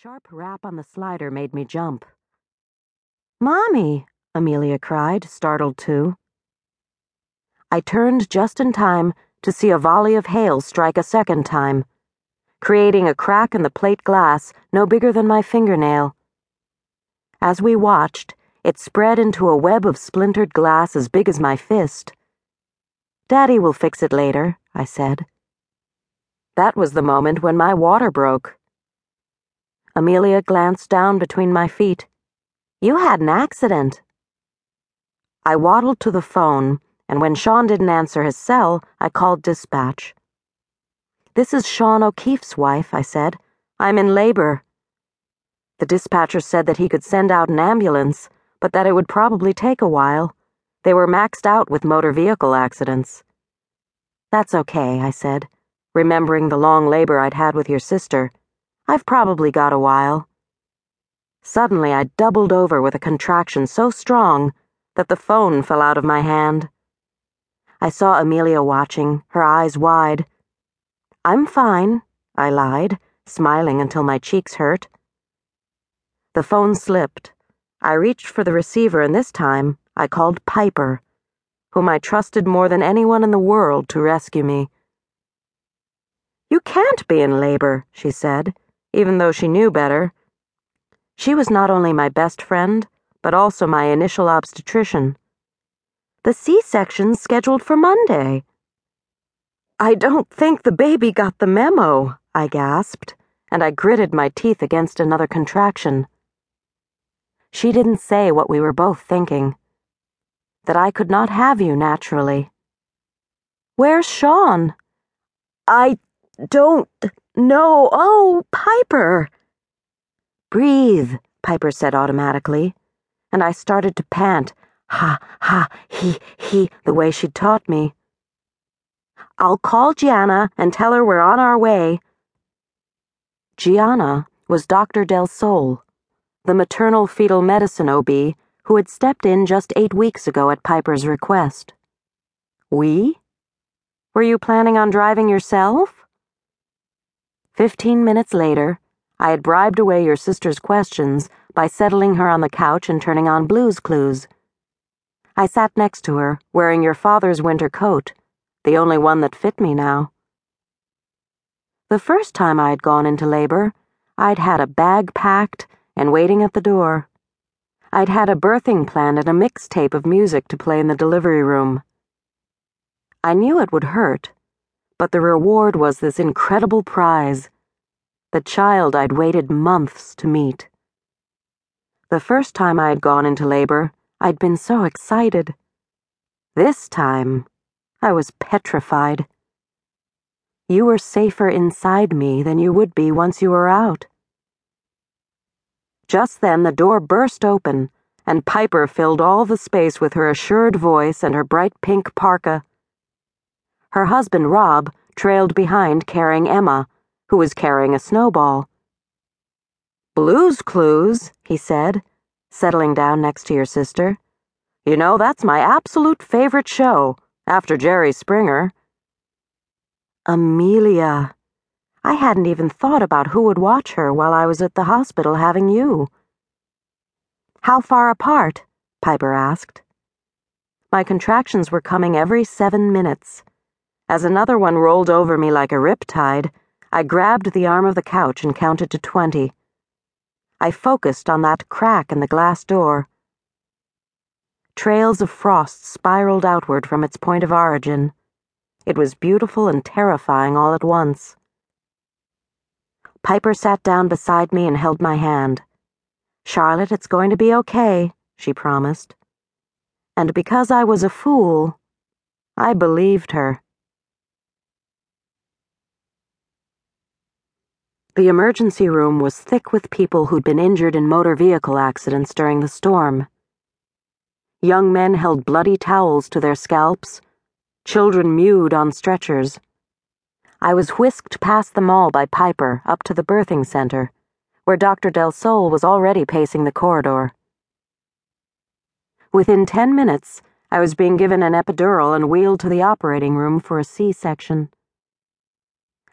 sharp rap on the slider made me jump. Mommy! Amelia cried, startled too. I turned just in time to see a volley of hail strike a second time, creating a crack in the plate glass no bigger than my fingernail. As we watched, it spread into a web of splintered glass as big as my fist. Daddy will fix it later, I said. That was the moment when my water broke. Amelia glanced down between my feet. You had an accident. I waddled to the phone, and when Sean didn't answer his cell, I called dispatch. This is Sean O'Keefe's wife, I said. I'm in labor. The dispatcher said that he could send out an ambulance, but that it would probably take a while. They were maxed out with motor vehicle accidents. That's okay, I said, remembering the long labor I'd had with your sister. I've probably got a while. Suddenly, I doubled over with a contraction so strong that the phone fell out of my hand. I saw Amelia watching, her eyes wide. I'm fine, I lied, smiling until my cheeks hurt. The phone slipped. I reached for the receiver, and this time I called Piper, whom I trusted more than anyone in the world to rescue me. You can't be in labor, she said even though she knew better. She was not only my best friend, but also my initial obstetrician. The C section's scheduled for Monday. I don't think the baby got the memo, I gasped, and I gritted my teeth against another contraction. She didn't say what we were both thinking that I could not have you naturally. Where's Sean? I don't know. Oh, Piper. Breathe, Piper said automatically, and I started to pant. Ha, ha, he, he, the way she'd taught me. I'll call Gianna and tell her we're on our way. Gianna was Dr. Del Sol, the maternal fetal medicine OB who had stepped in just eight weeks ago at Piper's request. We? Were you planning on driving yourself? Fifteen minutes later, I had bribed away your sister's questions by settling her on the couch and turning on Blues Clues. I sat next to her, wearing your father's winter coat, the only one that fit me now. The first time I had gone into labor, I'd had a bag packed and waiting at the door. I'd had a birthing plan and a mixtape of music to play in the delivery room. I knew it would hurt but the reward was this incredible prize the child I'd waited months to meet. The first time I had gone into labor, I'd been so excited. This time, I was petrified. You were safer inside me than you would be once you were out. Just then, the door burst open, and Piper filled all the space with her assured voice and her bright pink parka. Her husband, Rob, trailed behind carrying Emma, who was carrying a snowball. Blues Clues, he said, settling down next to your sister. You know, that's my absolute favorite show, after Jerry Springer. Amelia. I hadn't even thought about who would watch her while I was at the hospital having you. How far apart? Piper asked. My contractions were coming every seven minutes. As another one rolled over me like a riptide, I grabbed the arm of the couch and counted to twenty. I focused on that crack in the glass door. Trails of frost spiraled outward from its point of origin. It was beautiful and terrifying all at once. Piper sat down beside me and held my hand. Charlotte, it's going to be okay, she promised. And because I was a fool, I believed her. The emergency room was thick with people who'd been injured in motor vehicle accidents during the storm. Young men held bloody towels to their scalps. Children mewed on stretchers. I was whisked past them all by Piper up to the birthing center, where Dr. Del Sol was already pacing the corridor. Within ten minutes, I was being given an epidural and wheeled to the operating room for a C section.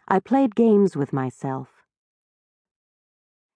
I played games with myself